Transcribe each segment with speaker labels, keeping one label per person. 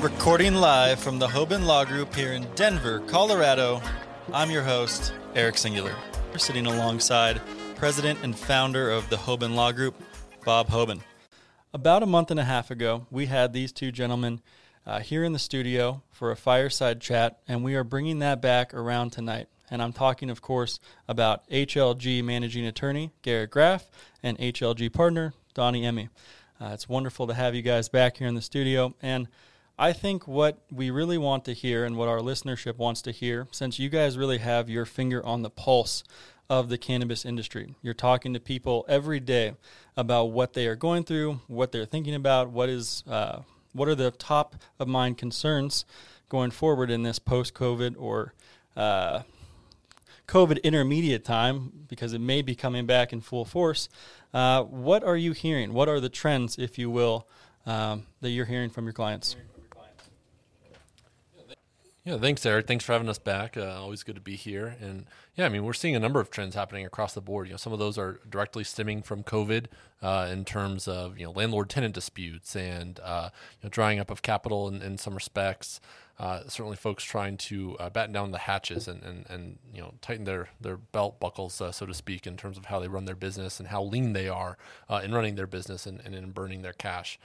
Speaker 1: Recording live from the Hoban Law Group here in Denver, Colorado, I'm your host, Eric Singular. We're sitting alongside president and founder of the Hoban Law Group, Bob Hoban. About a month and a half ago, we had these two gentlemen uh, here in the studio for a fireside chat, and we are bringing that back around tonight. And I'm talking, of course, about HLG managing attorney Garrett Graff and HLG partner Donnie Emmi. Uh, it's wonderful to have you guys back here in the studio. And I think what we really want to hear and what our listenership wants to hear, since you guys really have your finger on the pulse of the cannabis industry, you're talking to people every day about what they are going through, what they're thinking about, what is uh, what are the top of mind concerns going forward in this post COVID or uh, COVID intermediate time because it may be coming back in full force. Uh, what are you hearing? What are the trends, if you will, um, that you're hearing from your clients?
Speaker 2: Yeah, thanks, Eric. Thanks for having us back. Uh, always good to be here. And yeah, I mean, we're seeing a number of trends happening across the board. You know, some of those are directly stemming from COVID uh, in terms of you know landlord-tenant disputes and uh, you know, drying up of capital in, in some respects. Uh, certainly, folks trying to uh, batten down the hatches and, and, and you know tighten their their belt buckles, uh, so to speak, in terms of how they run their business and how lean they are in running their business and, and in burning their cash.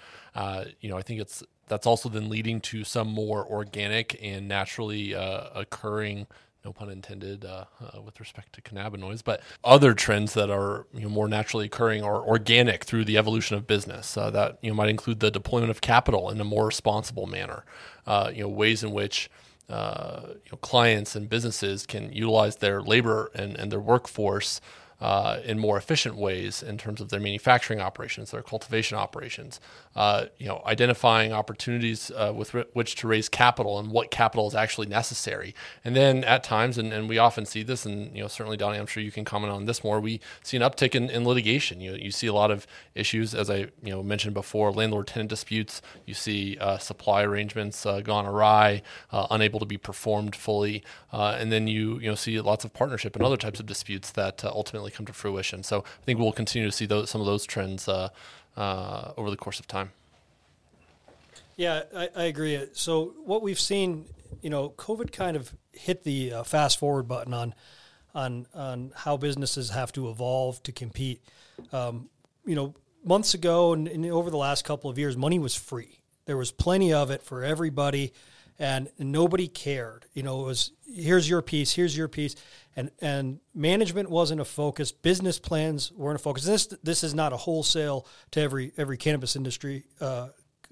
Speaker 2: you know, I think it's that's also then leading to some more organic and naturally uh, occurring no pun intended uh, uh, with respect to cannabinoids, but other trends that are you know, more naturally occurring or organic through the evolution of business. Uh, that you know might include the deployment of capital in a more responsible manner. Uh, you know ways in which uh, you know, clients and businesses can utilize their labor and, and their workforce uh, in more efficient ways in terms of their manufacturing operations, their cultivation operations. Uh, you know, identifying opportunities uh, with r- which to raise capital and what capital is actually necessary. And then at times, and, and we often see this, and you know, certainly Donnie, I'm sure you can comment on this more. We see an uptick in, in litigation. You you see a lot of issues, as I you know mentioned before, landlord-tenant disputes. You see uh, supply arrangements uh, gone awry, uh, unable to be performed fully, and then you you know see lots of partnership and other types of disputes that ultimately come to fruition. So I think we'll continue to see those, some of those trends uh, uh, over the course of time.
Speaker 3: Yeah, I, I, agree. So what we've seen, you know, COVID kind of hit the uh, fast forward button on on on how businesses have to evolve to compete. Um, you know, months ago and, and, over the last couple of years, money was free. There was plenty of it for everybody, and nobody cared. You know, it was here's your piece, here's your piece, and and management wasn't a focus. Business plans weren't a focus. This this is not a wholesale to every every cannabis industry uh,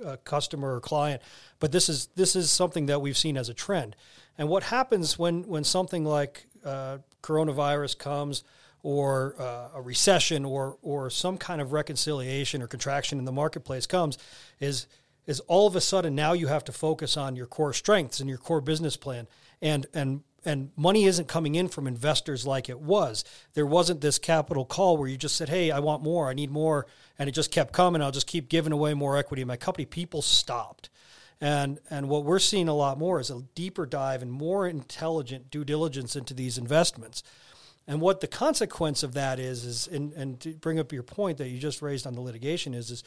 Speaker 3: uh, customer or client, but this is this is something that we've seen as a trend. And what happens when when something like uh, coronavirus comes, or uh, a recession, or or some kind of reconciliation or contraction in the marketplace comes, is is all of a sudden now you have to focus on your core strengths and your core business plan and and and money isn't coming in from investors like it was. There wasn't this capital call where you just said, "Hey, I want more. I need more," and it just kept coming. I'll just keep giving away more equity in my company. People stopped, and and what we're seeing a lot more is a deeper dive and more intelligent due diligence into these investments. And what the consequence of that is is and, and to bring up your point that you just raised on the litigation is is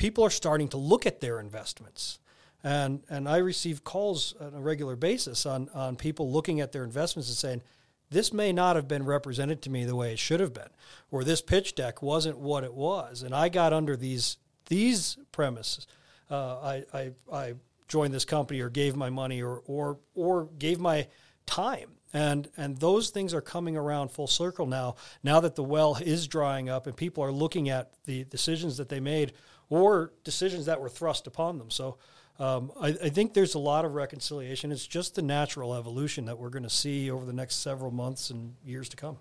Speaker 3: people are starting to look at their investments and and I receive calls on a regular basis on on people looking at their investments and saying, this may not have been represented to me the way it should have been, or this pitch deck wasn't what it was. And I got under these these premises. Uh, I, I I joined this company or gave my money or or or gave my time. And and those things are coming around full circle now. Now that the well is drying up and people are looking at the decisions that they made or decisions that were thrust upon them. So um, I, I, think there's a lot of reconciliation. It's just the natural evolution that we're going to see over the next several months and years to come.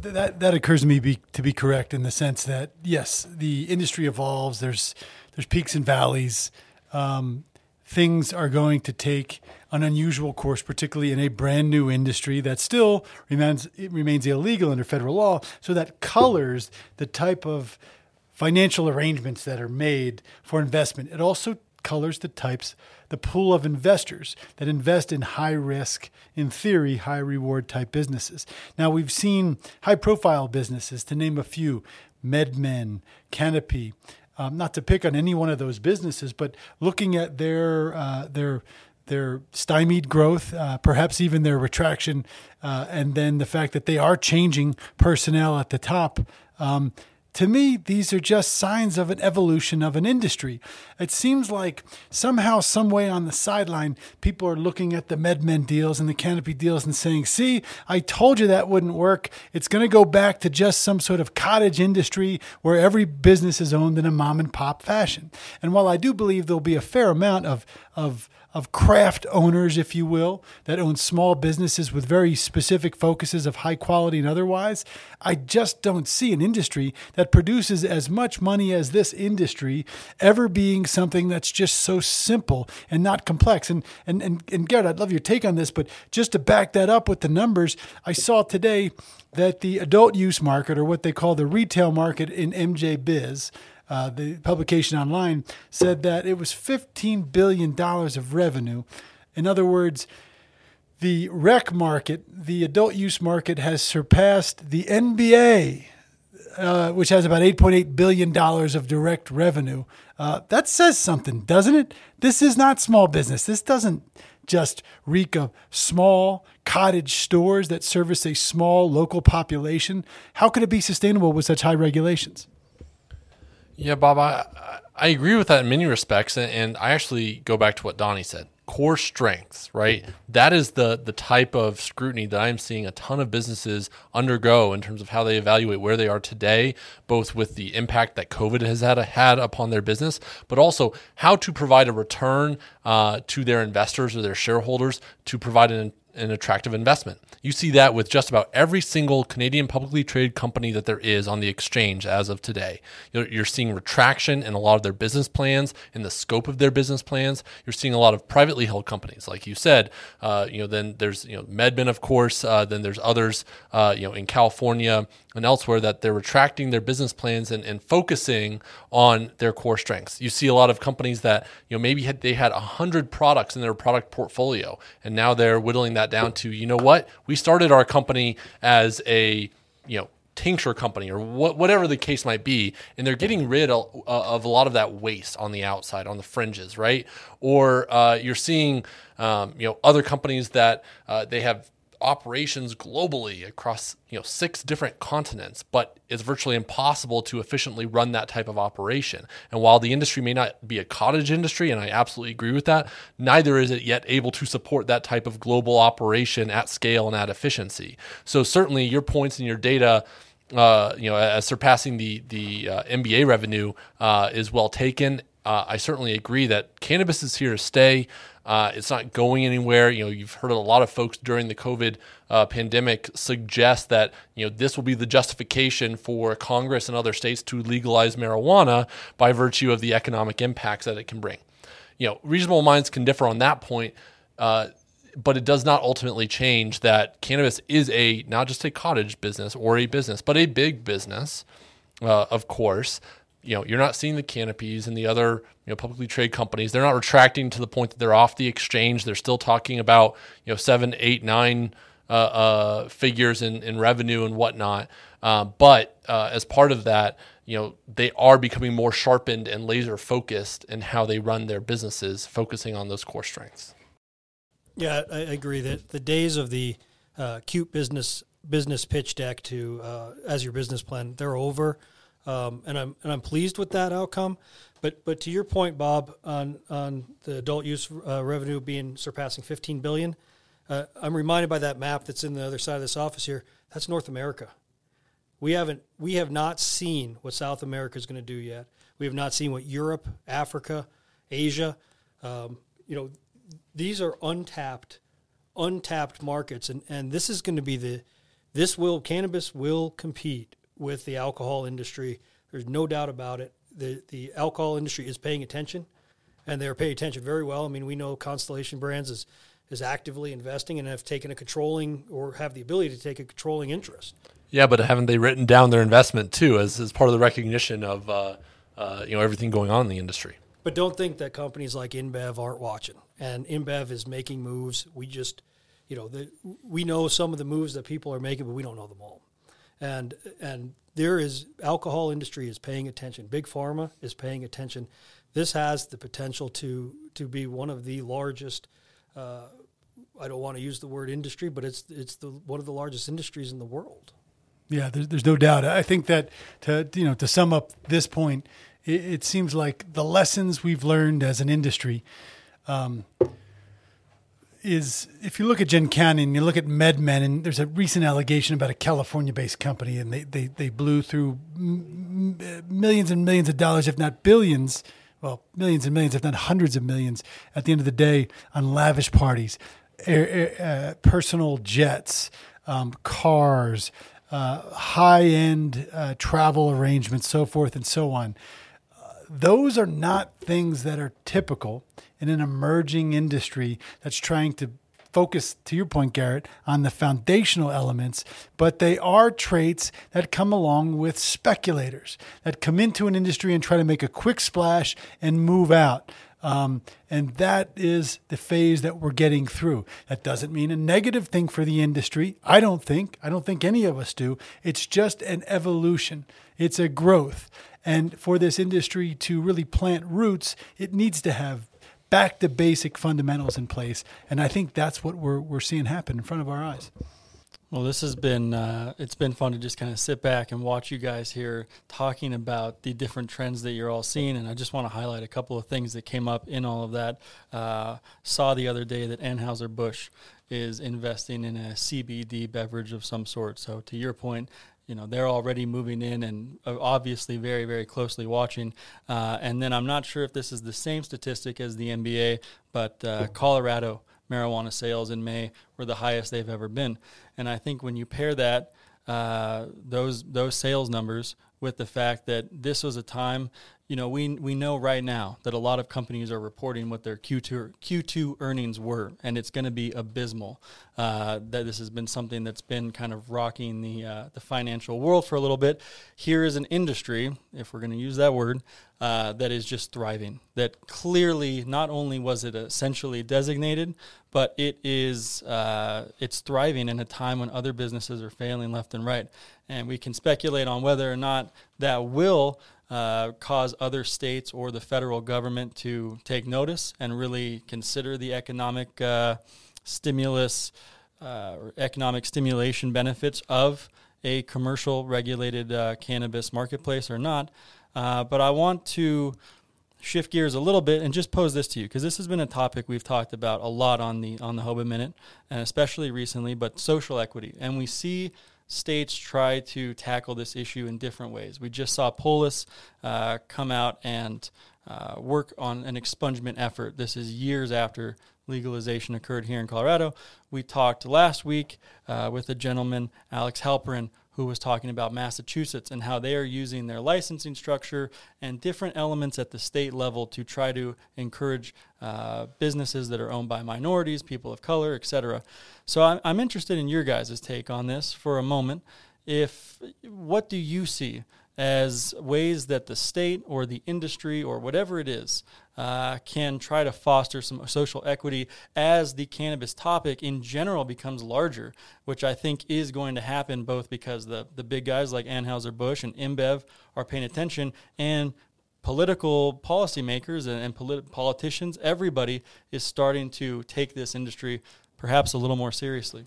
Speaker 4: That that occurs to me be, to be correct in the sense that yes, the industry evolves. There's there's peaks and valleys. Um, things are going to take an unusual course, particularly in a brand new industry that still remains remains illegal under federal law. So that colors the type of financial arrangements that are made for investment. It also colors the types the pool of investors that invest in high risk, in theory, high reward type businesses. Now, we've seen high profile businesses, to name a few MedMen, Canopy. Um, not to pick on any one of those businesses, but looking at their uh, their their stymied growth, uh, perhaps even their retraction, uh, and then the fact that they are changing personnel at the top. Um, to me, these are just signs of an evolution of an industry. It seems like somehow, some way on the sideline, people are looking at the MedMen deals and the Canopy deals and saying, see, I told you that wouldn't work. It's going to go back to just some sort of cottage industry where every business is owned in a mom and pop fashion. And while I do believe there'll be a fair amount of, of of craft owners, if you will, that own small businesses with very specific focuses of high quality and otherwise. I just don't see an industry that produces as much money as this industry ever being something that's just so simple and not complex. And and and, and Garrett, I'd love your take on this, but just to back that up with the numbers, I saw today that the adult use market, or what they call the retail market in MJ Biz, uh, the publication online said that it was $15 billion of revenue. In other words, the rec market, the adult use market, has surpassed the NBA, uh, which has about $8.8 billion of direct revenue. Uh, that says something, doesn't it? This is not small business. This doesn't just reek of small cottage stores that service a small local population. How could it be sustainable with such high regulations?
Speaker 2: Yeah, Bob, I, I agree with that in many respects, and, and I actually go back to what Donnie said. Core strengths, right? That is the the type of scrutiny that I'm seeing a ton of businesses undergo in terms of how they evaluate where they are today, both with the impact that COVID has had had upon their business, but also how to provide a return uh, to their investors or their shareholders to provide an an attractive investment. You see that with just about every single Canadian publicly traded company that there is on the exchange as of today. You're seeing retraction in a lot of their business plans, in the scope of their business plans. You're seeing a lot of privately held companies, like you said. Uh, you know, then there's you know MedMen, of course. Uh, then there's others, uh, you know, in California and elsewhere that they're retracting their business plans and, and focusing on their core strengths. You see a lot of companies that you know maybe had, they had hundred products in their product portfolio, and now they're whittling that down to you know what we started our company as a you know tincture company or what, whatever the case might be, and they're getting rid of, of, a lot of that waste on the outside, on the fringes, right? Or uh, you're seeing, um, you know, other companies that uh, they have operations globally across you know six different continents but it's virtually impossible to efficiently run that type of operation and while the industry may not be a cottage industry and i absolutely agree with that neither is it yet able to support that type of global operation at scale and at efficiency so certainly your points and your data uh, you know, as surpassing the the uh, NBA revenue uh, is well taken. Uh, I certainly agree that cannabis is here to stay. Uh, it's not going anywhere. You know, you've heard a lot of folks during the COVID uh, pandemic suggest that you know this will be the justification for Congress and other states to legalize marijuana by virtue of the economic impacts that it can bring. You know, reasonable minds can differ on that point. Uh, but it does not ultimately change that cannabis is a not just a cottage business or a business, but a big business, uh, of course, you know, you're not seeing the canopies and the other, you know, publicly traded companies. They're not retracting to the point that they're off the exchange. They're still talking about, you know, seven, eight, nine uh, uh, figures in, in revenue and whatnot. Uh, but uh, as part of that, you know, they are becoming more sharpened and laser focused in how they run their businesses, focusing on those core strengths.
Speaker 3: Yeah, I agree that the days of the uh, cute business business pitch deck to uh, as your business plan they're over um, and I'm and I'm pleased with that outcome. But but to your point, Bob, on on the adult use uh, revenue being surpassing 15 billion, uh, I'm reminded by that map that's in the other side of this office here. That's North America. We haven't we have not seen what South America is going to do yet. We have not seen what Europe, Africa, Asia. Um, you know, these are untapped untapped markets, and and this is going to be the this will cannabis will compete with the alcohol industry. There's no doubt about it. The the alcohol industry is paying attention, and they're paying attention very well. I mean, we know Constellation Brands is is actively investing and have taken a controlling or have the ability to take a controlling interest.
Speaker 2: Yeah, but haven't they written down their investment too as, as part of the recognition of uh, uh, you know everything going on in the industry?
Speaker 3: But don't think that companies like InBev aren't watching. and InBev is making moves. We just, you know, the, we know some of the moves that people are making, but we don't know them all. And and there is alcohol industry is paying attention. Big pharma is paying attention. This has the potential to to be one of the largest. Uh, I don't want to use the word industry, but it's it's the one of the largest industries in the world.
Speaker 4: Yeah, there's, there's no doubt. I think that to you know to sum up this point, it, it seems like the lessons we've learned as an industry um, is if you look at GenCanna, you look at MedMen, and there's a recent allegation about a California-based company, and they they, they blew through m- millions and millions of dollars, if not billions, well, millions and millions, if not hundreds of millions, at the end of the day, on lavish parties, air, air, uh, personal jets, um, cars, uh, high-end uh, travel arrangements, so forth and so on. Uh, those are not things that are typical in an emerging industry that's trying to focus, to your point, Garrett, on the foundational elements, but they are traits that come along with speculators that come into an industry and try to make a quick splash and move out. Um, and that is the phase that we're getting through. That doesn't mean a negative thing for the industry. I don't think. I don't think any of us do. It's just an evolution, it's a growth. And for this industry to really plant roots, it needs to have back to basic fundamentals in place. And I think that's what we're, we're seeing happen in front of our eyes.
Speaker 1: Well, this has been uh, it's been fun to just kind of sit back and watch you guys here talking about the different trends that you're all seeing, and I just want to highlight a couple of things that came up in all of that. Uh, saw the other day that Anheuser Busch is investing in a CBD beverage of some sort. So, to your point, you know they're already moving in and obviously very very closely watching. Uh, and then i'm not sure if this is the same statistic as the nba but uh, colorado marijuana sales in may were the highest they've ever been. And i think when you pair that uh, those those sales numbers with the fact that this was a time you know, we we know right now that a lot of companies are reporting what their Q2 Q2 earnings were, and it's going to be abysmal. Uh, that this has been something that's been kind of rocking the uh, the financial world for a little bit. Here is an industry, if we're going to use that word, uh, that is just thriving. That clearly, not only was it essentially designated, but it is uh, it's thriving in a time when other businesses are failing left and right. And we can speculate on whether or not that will uh, cause other states or the federal government to take notice and really consider the economic uh, stimulus uh, or economic stimulation benefits of a commercial regulated uh, cannabis marketplace or not. Uh, but I want to shift gears a little bit and just pose this to you because this has been a topic we've talked about a lot on the on the Hoban Minute and especially recently. But social equity, and we see states try to tackle this issue in different ways. We just saw Polis uh, come out and uh, work on an expungement effort. This is years after legalization occurred here in Colorado. We talked last week uh, with a gentleman, Alex Halperin, who was talking about Massachusetts and how they are using their licensing structure and different elements at the state level to try to encourage uh, businesses that are owned by minorities, people of color, etc. So I'm, I'm interested in your guys' take on this for a moment. If what do you see as ways that the state or the industry or whatever it is uh, can try to foster some social equity as the cannabis topic in general becomes larger, which I think is going to happen both because the, the big guys like Anheuser-Busch and InBev are paying attention and political policymakers and, and polit- politicians, everybody is starting to take this industry perhaps a little more seriously.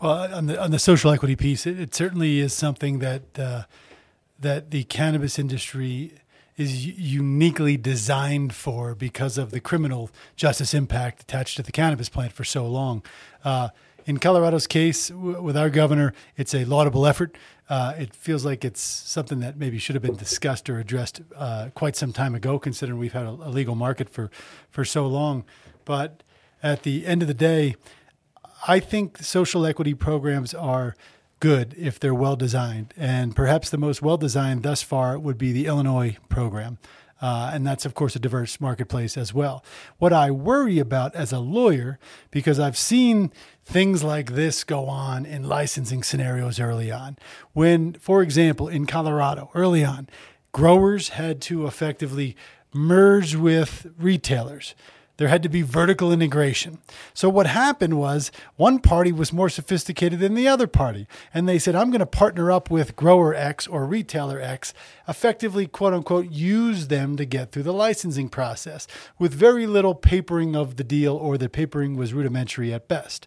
Speaker 4: Well, on the on the social equity piece, it, it certainly is something that uh, that the cannabis industry is uniquely designed for because of the criminal justice impact attached to the cannabis plant for so long. Uh, in Colorado's case, w- with our governor, it's a laudable effort. Uh, it feels like it's something that maybe should have been discussed or addressed uh, quite some time ago, considering we've had a, a legal market for, for so long. But at the end of the day, I think social equity programs are good if they're well designed. And perhaps the most well designed thus far would be the Illinois program. Uh, and that's, of course, a diverse marketplace as well. What I worry about as a lawyer, because I've seen things like this go on in licensing scenarios early on, when, for example, in Colorado, early on, growers had to effectively merge with retailers There had to be vertical integration. So what happened was one party was more sophisticated than the other party. And they said, I'm going to partner up with grower X or retailer X, effectively, quote unquote, use them to get through the licensing process with very little papering of the deal, or the papering was rudimentary at best.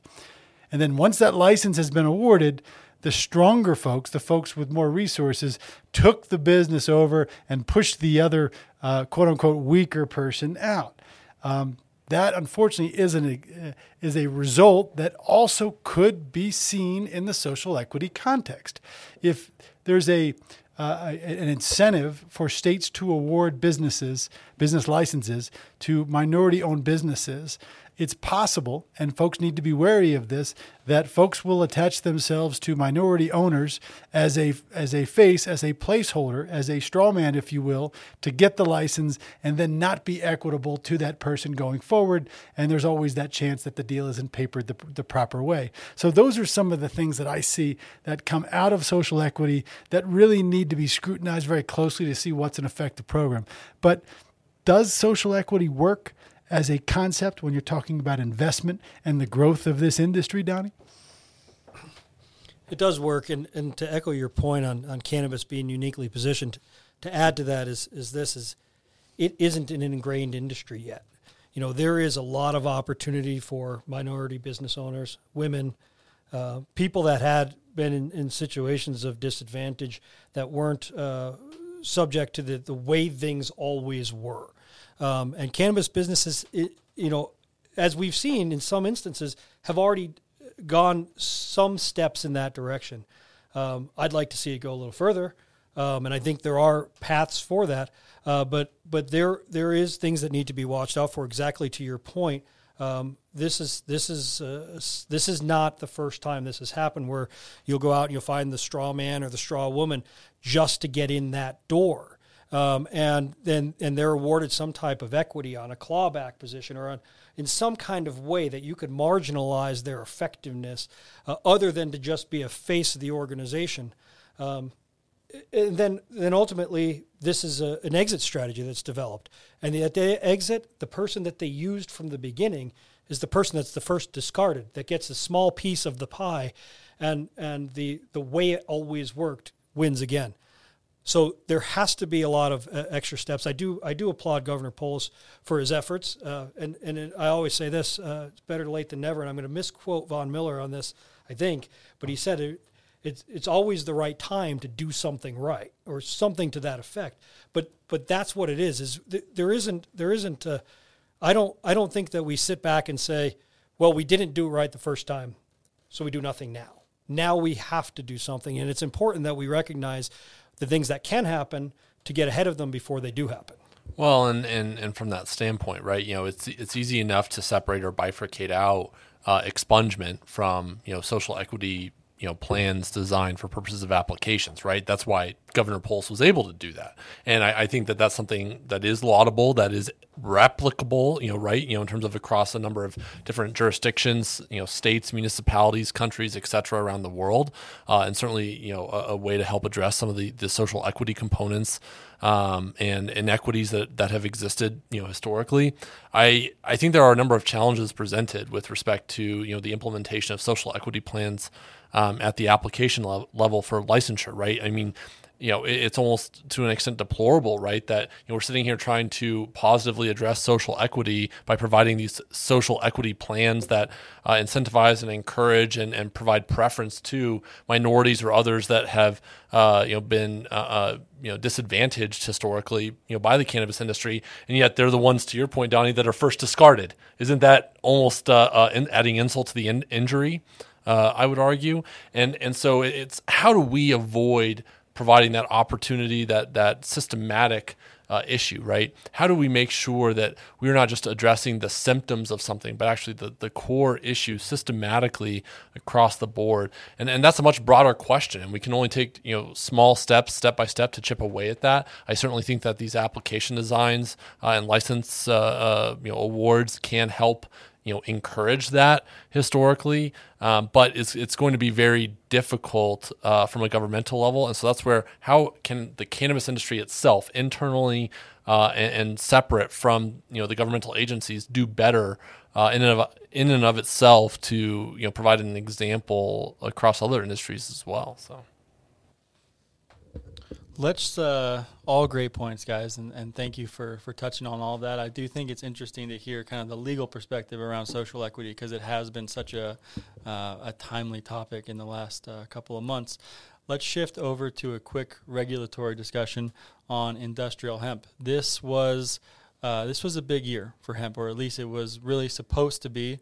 Speaker 4: And then once that license has been awarded, the stronger folks, the folks with more resources, took the business over and pushed the other uh, quote unquote weaker person out. Um, that unfortunately is an uh, is a result that also could be seen in the social equity context. If there's a uh, an incentive for states to award businesses business licenses to minority owned businesses it's possible, and folks need to be wary of this, that folks will attach themselves to minority owners as a as a face, as a placeholder, as a straw man, if you will, to get the license and then not be equitable to that person going forward. And there's always that chance that the deal isn't papered the, the proper way. So those are some of the things that I see that come out of social equity that really need to be scrutinized very closely to see what's an effective program. But does social equity work? As a concept when you're talking about investment and the growth of this industry, Donnie?
Speaker 3: It does work, and, and to echo your point on, on cannabis being uniquely positioned, to add to that is is this is it isn't an ingrained industry yet. You know, there is a lot of opportunity for minority business owners, women, uh, people that had been in, in, situations of disadvantage that weren't uh, subject to the, the way things always were. Um, and cannabis businesses, it, you know, as we've seen in some instances, have already gone some steps in that direction. Um, I'd like to see it go a little further, um, and I think there are paths for that. Uh, but but there there is things that need to be watched out for. Exactly to your point, um, this is this is uh, this is not the first time this has happened. Where you'll go out and you'll find the straw man or the straw woman just to get in that door um, and then and they're awarded some type of equity on a clawback position or on in some kind of way that you could marginalize their effectiveness, uh, other than to just be a face of the organization. Um, and then, then ultimately, this is a, an exit strategy that's developed. And at the exit, the person that they used from the beginning is the person that's the first discarded, that gets a small piece of the pie, and and the the way it always worked wins again. So there has to be a lot of uh, extra steps. I do I do applaud Governor Polis for his efforts, uh, and and it, I always say this: uh, it's better late than never. And I'm going to misquote Von Miller on this, I think, but he said it, it's it's always the right time to do something right or something to that effect. But but that's what it is. Is th- there isn't there isn't a, I don't I don't think that we sit back and say, well, we didn't do it right the first time, so we do nothing now. Now we have to do something, and it's important that we recognize the things that can happen to get ahead of them before they do happen.
Speaker 2: Well, and, and, and from that standpoint, right, you know, it's it's easy enough to separate or bifurcate out uh, expungement from you know social equity you know plans designed for purposes of applications right? That's why governor Polis was able to do that. And I, I, think that that's something that is laudable that is replicable you know right? You know in terms of across a number of different jurisdictions you know states municipalities countries etc around the world. Uh, and certainly you know a, a, way to help address some of the, the social equity components um, and inequities that, that have existed you know historically. I, I think there are a number of challenges presented with respect to you know the implementation of social equity plans um, at the application le- level for licensure, right? I mean, you know, it, it's almost to an extent deplorable, right? That you know, we're sitting here trying to positively address social equity by providing these social equity plans that uh, incentivize and encourage and, and provide preference to minorities or others that have uh, you know been uh, uh you know disadvantaged historically you know by the cannabis industry, and yet they're the ones, to your point, Donnie, that are first discarded. Isn't that almost uh, uh, in, adding insult to the in- injury? Uh, I would argue. And and so it's how do we avoid providing that opportunity, that that systematic uh, issue, right? How do we make sure that we're not just addressing the symptoms of something, but actually the, the core issue systematically across the board? And, and that's a much broader question. And we can only take, you know, small steps, step by step to chip away at that. I certainly think that these application designs uh, and license, uh, uh you know, awards can help you know encourage that historically, um, but it's it's going to be very difficult uh, from a governmental level, and so that's where how can the cannabis industry itself internally uh, and, and, separate from you know the governmental agencies do better uh, in and of in and of itself to you know provide an example across other industries as well. So.
Speaker 1: Let's uh, all great points, guys, and, and thank you for for touching on all of that. I do think it's interesting to hear kind of the legal perspective around social equity because it has been such a uh, a timely topic in the last uh, couple of months. Let's shift over to a quick regulatory discussion on industrial hemp. This was uh, this was a big year for hemp, or at least it was really supposed to be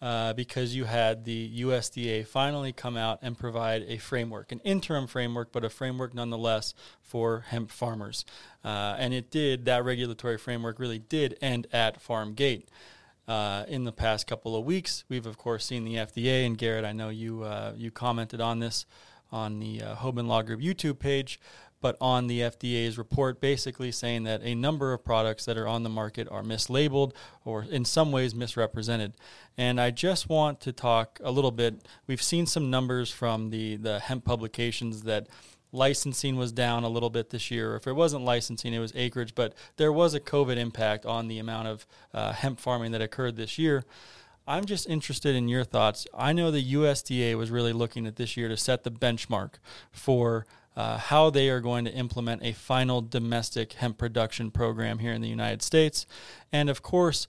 Speaker 1: uh, because you had the USDA finally come out and provide a framework, an interim framework, but a framework nonetheless for hemp farmers. Uh, and it did, that regulatory framework really did end at farm gate. Uh, in the past couple of weeks, we've of course seen the FDA, and Garrett, I know you uh, you commented on this on the uh, Hoban Law Group YouTube page but on the FDA's report, basically saying that a number of products that are on the market are mislabeled or in some ways misrepresented. And I just want to talk a little bit. We've seen some numbers from the, the hemp publications that licensing was down a little bit this year. Or if it wasn't licensing, it was acreage, but there was a COVID impact on the amount of uh, hemp farming that occurred this year. I'm just interested in your thoughts. I know the USDA was really looking at this year to set the benchmark for uh, how they are going to implement a final domestic hemp production program here in the United States. And of course,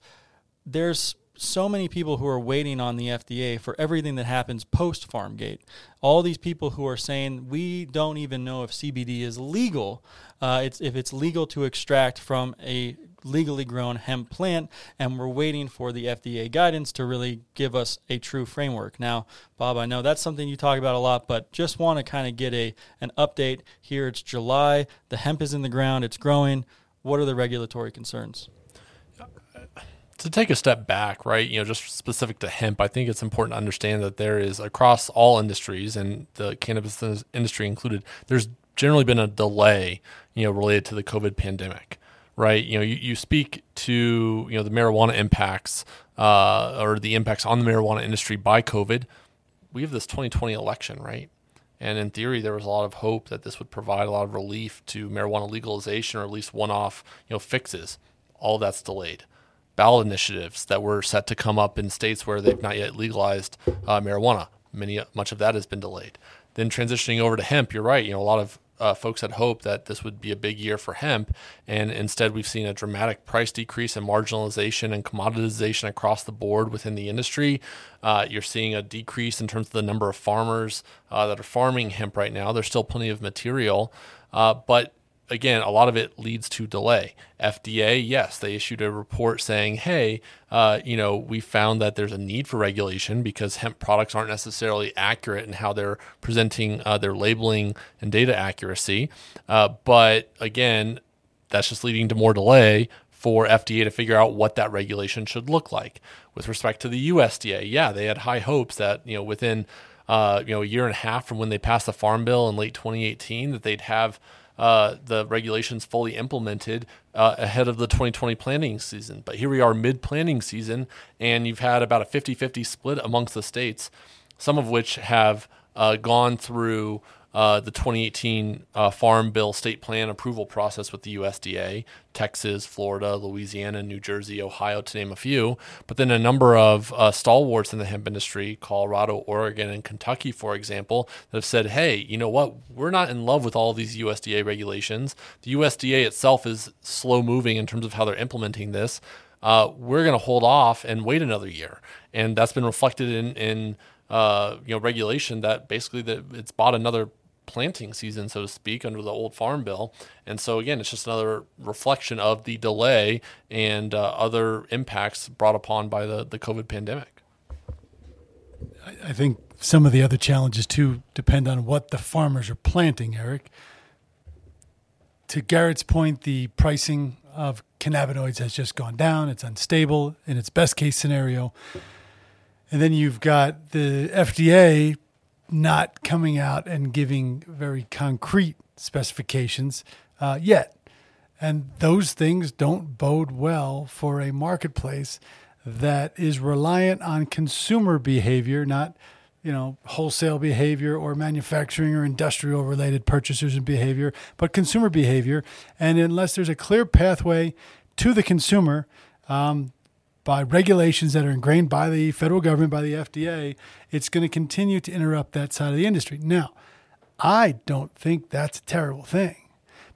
Speaker 1: there's so many people who are waiting on the FDA for everything that happens post Farmgate. All these people who are saying we don't even know if CBD is legal. Uh, it's if it's legal to extract from a legally grown hemp plant, and we're waiting for the FDA guidance to really give us a true framework. Now, Bob, I know that's something you talk about a lot, but just want to kind of get a an update here. It's July, the hemp is in the ground, it's growing. What are the regulatory concerns?
Speaker 2: to take a step back, right, you know, just specific to hemp, I think it's important to understand that there is across all industries and the cannabis industry included, there's generally been a delay, you know, related to the COVID pandemic right? You know, you, you speak to you know the marijuana impacts uh, or the impacts on the marijuana industry by COVID. We have this 2020 election, right? And in theory, there was a lot of hope that this would provide a lot of relief to marijuana legalization or at least one-off you know fixes. All that's delayed. Ballot initiatives that were set to come up in states where they've not yet legalized uh, marijuana. Many much of that has been delayed. Then transitioning over to hemp, you're right. You know, a lot of uh, folks had hoped that this would be a big year for hemp, and instead we've seen a dramatic price decrease and marginalization and commoditization across the board within the industry. Uh, you're seeing a decrease in terms of the number of farmers uh, that are farming hemp right now. There's still plenty of material, uh, but again, a lot of it leads to delay. FDA, yes, they issued a report saying, hey, uh, you know, we found that there's a need for regulation because hemp products aren't necessarily accurate in how they're presenting uh, their labeling and data accuracy. Uh, but again, that's just leading to more delay for FDA to figure out what that regulation should look like. With respect to the USDA, yeah, they had high hopes that, you know, within uh, you know, a year and a half from when they passed the Farm Bill in late 2018, that they'd have uh, the regulations fully implemented uh, ahead of the 2020 planting season. But here we are mid planting season, and you've had about a 50 50 split amongst the states, some of which have uh, gone through uh, the 2018 uh, Farm Bill state plan approval process with the USDA, Texas, Florida, Louisiana, New Jersey, Ohio, to name a few. But then a number of uh, stalwarts in the hemp industry, Colorado, Oregon, and Kentucky, for example, that have said, hey, you know what? We're not in love with all these USDA regulations. The USDA itself is slow moving in terms of how they're implementing this. Uh, we're going to hold off and wait another year. And that's been reflected in, in uh, you know regulation that basically that it's bought another planting season, so to speak, under the old farm bill. And so, again, it's just another reflection of the delay and uh, other impacts brought upon by the, the COVID pandemic.
Speaker 4: I think some of the other challenges, too, depend on what the farmers are planting, Eric. To Garrett's point, the pricing of cannabinoids has just gone down. It's unstable in its best case scenario. And then you've got the FDA not coming out and giving very concrete specifications uh, yet. And those things don't bode well for a marketplace that is reliant on consumer behavior, not you know, wholesale behavior or manufacturing or industrial related purchasers and behavior, but consumer behavior. And unless there's a clear pathway to the consumer um, by regulations that are ingrained by the federal government, by the FDA, it's going to continue to interrupt that side of the industry. Now, I don't think that's a terrible thing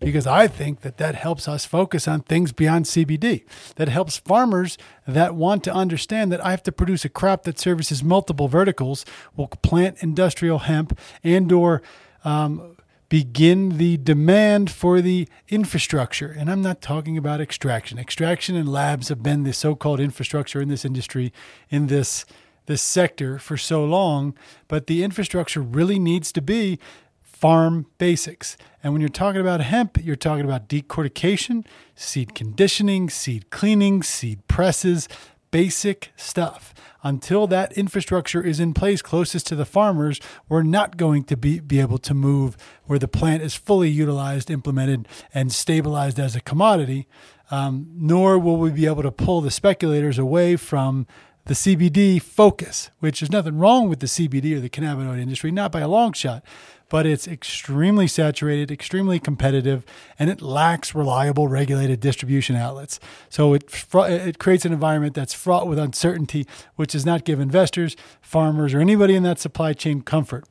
Speaker 4: because I think that that helps us focus on things beyond CBD. That helps farmers that want to understand that I have to produce a crop that services multiple verticals, will plant industrial hemp and or um, begin the demand for the infrastructure. And I'm not talking about extraction. Extraction and labs have been the so-called infrastructure in this industry, in this this sector for so long, but the infrastructure really needs to be farm basics. And when you're talking about hemp, you're talking about decortication, seed conditioning, seed cleaning, seed presses, basic stuff. Until that infrastructure is in place closest to the farmers, we're not going to be, be able to move where the plant is fully utilized, implemented, and stabilized as a commodity. Um, nor will we be able to pull the speculators away from the CBD focus, which is nothing wrong with the CBD or the cannabinoid industry, not by a long shot but it's extremely saturated, extremely competitive, and it lacks reliable regulated distribution outlets. So it it creates an environment that's fraught with uncertainty, which does not give investors, farmers, or anybody in that supply chain comfort.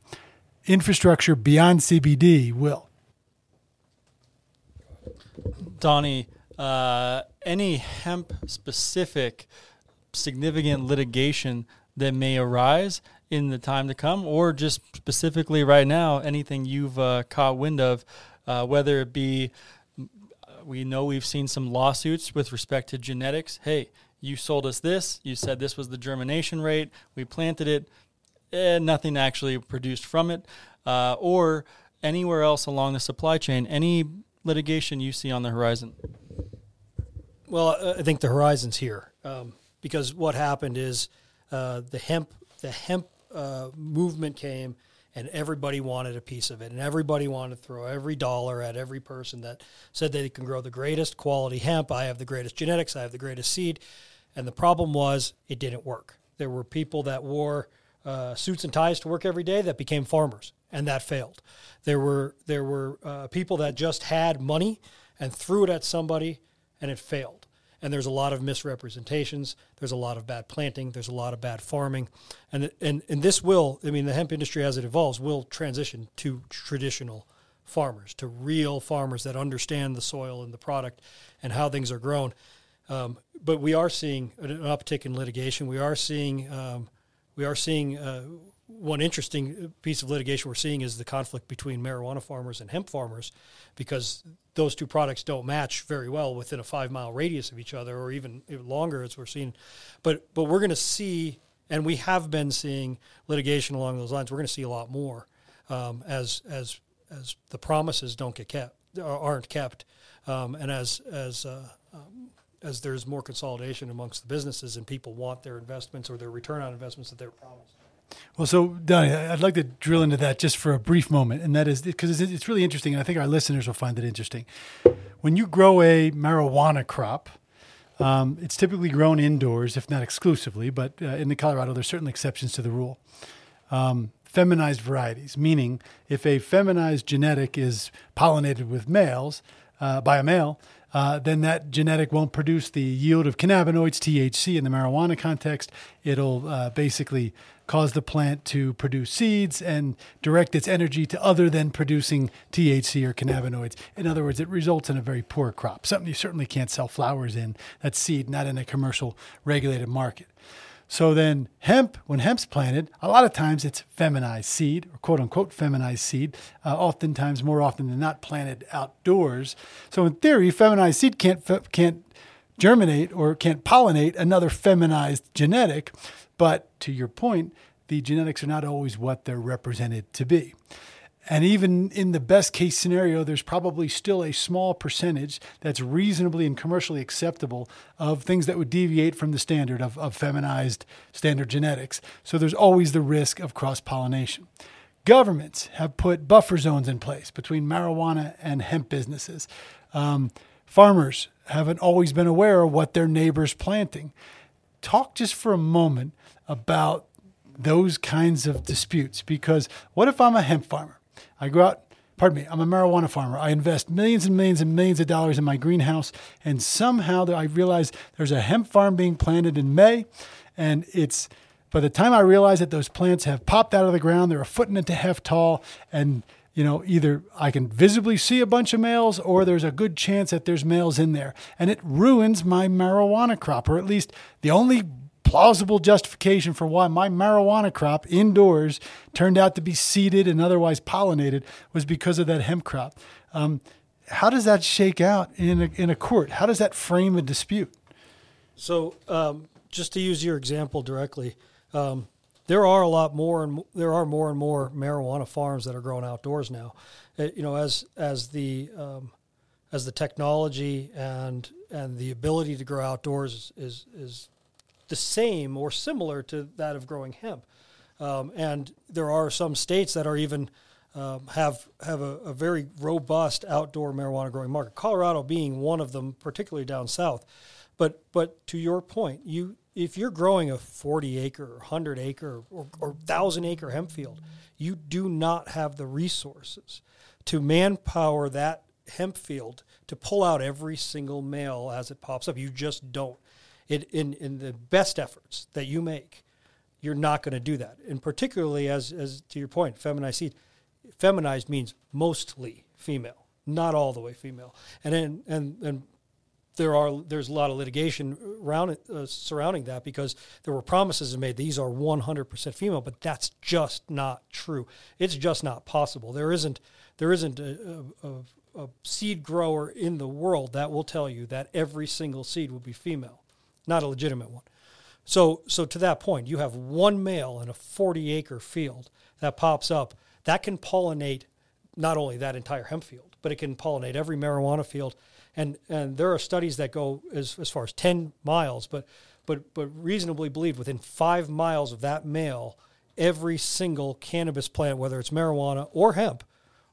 Speaker 4: Infrastructure beyond CBD will.
Speaker 1: Donnie, uh, any hemp specific significant litigation that may arise in the time to come, or just specifically right now, anything you've uh, caught wind of, uh, whether it be we know we've seen some lawsuits with respect to genetics. Hey, you sold us this. You said this was the germination rate. We planted it. and nothing actually produced from it. Uh, or anywhere else along the supply chain, any litigation you see on the horizon?
Speaker 3: Well, I think the horizon's here um, because what happened is uh, the hemp the hemp uh, movement came and everybody wanted a piece of it and everybody wanted to throw every dollar at every person that said they can grow the greatest quality hemp. I have the greatest genetics. I have the greatest seed. And the problem was it didn't work. There were people that wore uh, suits and ties to work every day that became farmers and that failed. There were there were uh, people that just had money and threw it at somebody and it failed and there's a lot of misrepresentations. There's a lot of bad planting. There's a lot of bad farming, and and and this will. I mean, the hemp industry as it evolves will transition to traditional farmers, to real farmers that understand the soil and the product and how things are grown. Um, but we are seeing an uptick in litigation. We are seeing um, we are seeing uh, one interesting piece of litigation we're seeing is the conflict between marijuana farmers and hemp farmers because those two products don't match very well within a five mile radius of each other or even, longer as we're seeing. But but we're going to see and we have been seeing litigation along those lines. We're going to see a lot more um, as as as the promises don't get kept aren't kept um, and as as uh, um, as there's more consolidation amongst the businesses and people want their investments or their return on investments that they're promised
Speaker 4: well, so Donnie, I'd like to drill into that just for a brief moment, and that is because it's really interesting, and I think our listeners will find it interesting. When you grow a marijuana crop, um, it's typically grown indoors, if not exclusively, but uh, in the Colorado, there's certain exceptions to the rule. Um, feminized varieties, meaning if a feminized genetic is pollinated with males uh, by a male, uh, then that genetic won't produce the yield of cannabinoids, THC, in the marijuana context. It'll uh, basically cause the plant to produce seeds and direct its energy to other than producing THC or cannabinoids. In other words, it results in a very poor crop, something you certainly can't sell flowers in. That's seed, not in a commercial regulated market. So then, hemp, when hemp's planted, a lot of times it's feminized seed or quote unquote feminized seed, uh, oftentimes more often than not planted outdoors. So in theory, feminized seed can't, can't germinate or can't pollinate another feminized genetic. But to your point, the genetics are not always what they're represented to be. And even in the best case scenario, there's probably still a small percentage that's reasonably and commercially acceptable of things that would deviate from the standard of, of feminized standard genetics. So there's always the risk of cross pollination. Governments have put buffer zones in place between marijuana and hemp businesses. Um, farmers haven't always been aware of what their neighbor's planting. Talk just for a moment about those kinds of disputes. Because what if I'm a hemp farmer? I go out, pardon me, I'm a marijuana farmer. I invest millions and millions and millions of dollars in my greenhouse, and somehow I realize there's a hemp farm being planted in May, and it's by the time I realize that those plants have popped out of the ground, they're a foot and a half tall, and you know, either I can visibly see a bunch of males or there's a good chance that there's males in there. And it ruins my marijuana crop, or at least the only plausible justification for why my marijuana crop indoors turned out to be seeded and otherwise pollinated was because of that hemp crop. Um, how does that shake out in a, in a court? How does that frame a dispute?
Speaker 3: So, um, just to use your example directly, um, there are a lot more and there are more and more marijuana farms that are growing outdoors now. It, uh, you know, as as the um, as the technology and and the ability to grow outdoors is, is, is the same or similar to that of growing hemp. Um, and there are some states that are even um, have have a, a, very robust outdoor marijuana growing market. Colorado being one of them, particularly down south. But but to your point, you if you're growing a 40 acre, 100 acre, or, or 1,000 acre hemp field, you do not have the resources to manpower that hemp field to pull out every single male as it pops up. You just don't. It, in, in the best efforts that you make, you're not going to do that. And particularly, as, as to your point, feminized seed, feminized means mostly female, not all the way female. And, then, and, and there are there's a lot of litigation around uh, surrounding that because there were promises made these are 100% female but that's just not true it's just not possible there isn't there isn't a, a, a, seed grower in the world that will tell you that every single seed will be female not a legitimate one. So so to that point you have one male in a 40 acre field that pops up that can pollinate not only that entire hemp field but it can pollinate every marijuana field. And and there are studies that go as, as far as 10 miles but but but reasonably believed within five miles of that male every single cannabis plant whether it's marijuana or hemp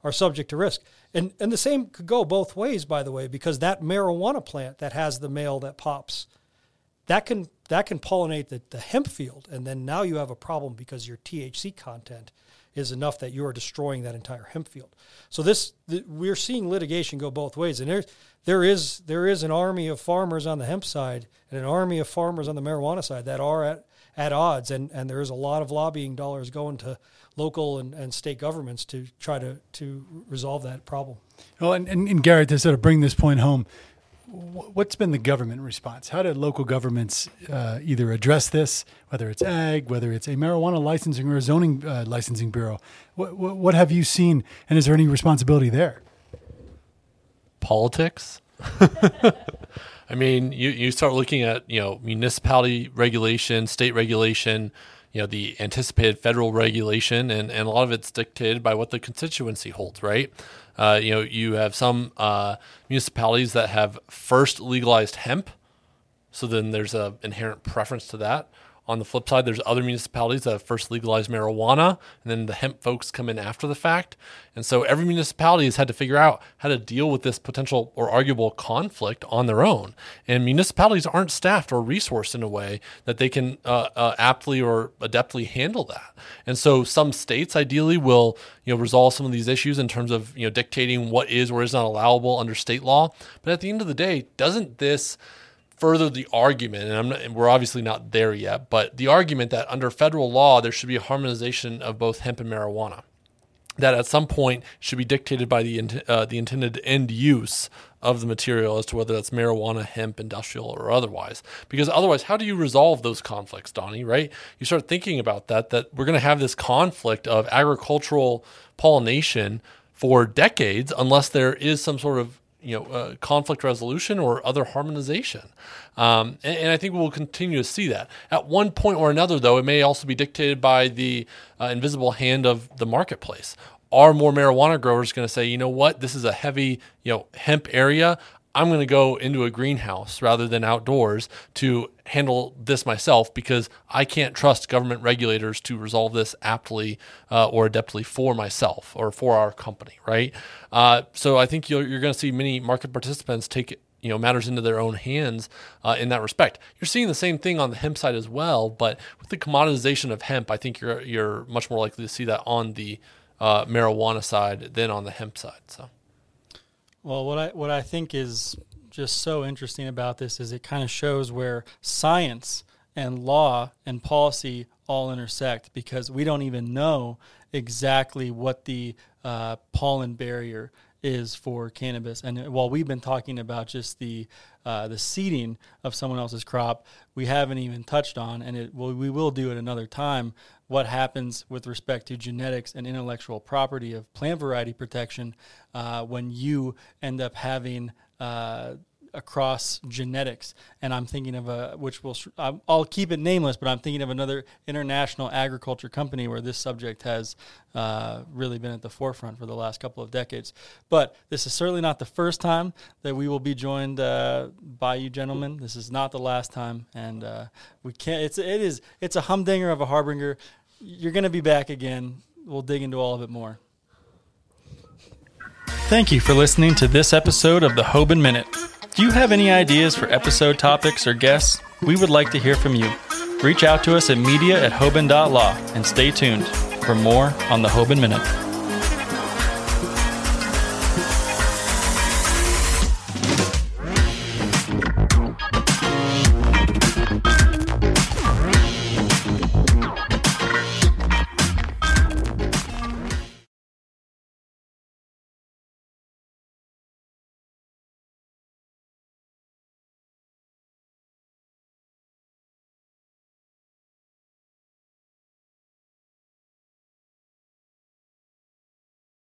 Speaker 3: are subject to risk. And and the same could go both ways by the way because that marijuana plant that has the male that pops that can that can pollinate the, the hemp field and then now you have a problem because your thc content is enough that you are destroying that entire hemp field. So this we're seeing litigation go both ways, and there's there is there is an army of farmers on the hemp side and an army of farmers on the marijuana side that are at at odds, and and there is a lot of lobbying dollars going to local and, and state governments to try to to resolve that problem.
Speaker 4: Well, and, and, and Garrett, to sort of bring this point home, what's been the government response? How did local governments uh, either address this, whether it's ag, whether it's a marijuana licensing or a zoning uh, licensing bureau? What, what, what, have you seen, and is there any responsibility there?
Speaker 2: Politics. I mean, you, you start looking at you know municipality regulation, state regulation, you know the anticipated federal regulation, and, and a lot of it's dictated by what the constituency holds, right? Uh, you know, you have some uh, municipalities that have first legalized hemp, so then there's an inherent preference to that. On the flip side, there's other municipalities that first legalized marijuana, and then the hemp folks come in after the fact. And so every municipality has had to figure out how to deal with this potential or arguable conflict on their own. And municipalities aren't staffed or resourced in a way that they can uh, uh, aptly or adeptly handle that. And so some states ideally will, you know, resolve some of these issues in terms of you know dictating what is or is not allowable under state law. But at the end of the day, doesn't this further the argument, and, not, and, we're obviously not there yet, but the argument that under federal law there should be a harmonization of both hemp and marijuana. That at some point should be dictated by the uh, the intended end use of the material as to whether that's marijuana, hemp, industrial, or otherwise. Because otherwise, how do you resolve those conflicts, Donnie? Right? You start thinking about that. That we're going to have this conflict of agricultural pollination for decades unless there is some sort of you know uh, conflict resolution or other harmonization. Um, and, and, i think we'll continue to see that. At one point or another though it may also be dictated by the uh, invisible hand of the marketplace. Are more marijuana growers going to say you know what? This is a heavy you know hemp area I'm going to go into a greenhouse rather than outdoors to handle this myself because I can't trust government regulators to resolve this aptly uh, or adeptly for myself or for our company, right? Uh, so I think you're, you're going to see many market participants take you know matters into their own hands uh, in that respect. You're seeing the same thing on the hemp side as well, but with the commoditization of hemp, I think you're you're much more likely to see that on the uh, marijuana side than on the hemp side. So,
Speaker 1: well, what I what I think is just so interesting about this is it kind of shows where science and law and policy all intersect because we don't even know exactly what the uh, pollen barrier is for cannabis. And while we've been talking about just the uh, the seeding of someone else's crop, we haven't even touched on, and it well, we will do it another time. What happens with respect to genetics and intellectual property of plant variety protection uh, when you end up having uh, across genetics. And I'm thinking of a, which will, I'll keep it nameless, but I'm thinking of another international agriculture company where this subject has uh, really been at the forefront for the last couple of decades. But this is certainly not the first time that we will be joined uh, by you gentlemen. This is not the last time. And uh, we can't, it's, it is, it's a humdinger of a harbinger. You're going to be back again. We'll dig into all of it more.
Speaker 5: Thank you for listening to this episode of the Hoban Minute. Do you have any ideas for episode topics or guests? We would like to hear from you. Reach out to us at media at hoban.law and stay tuned for more on the Hoban Minute.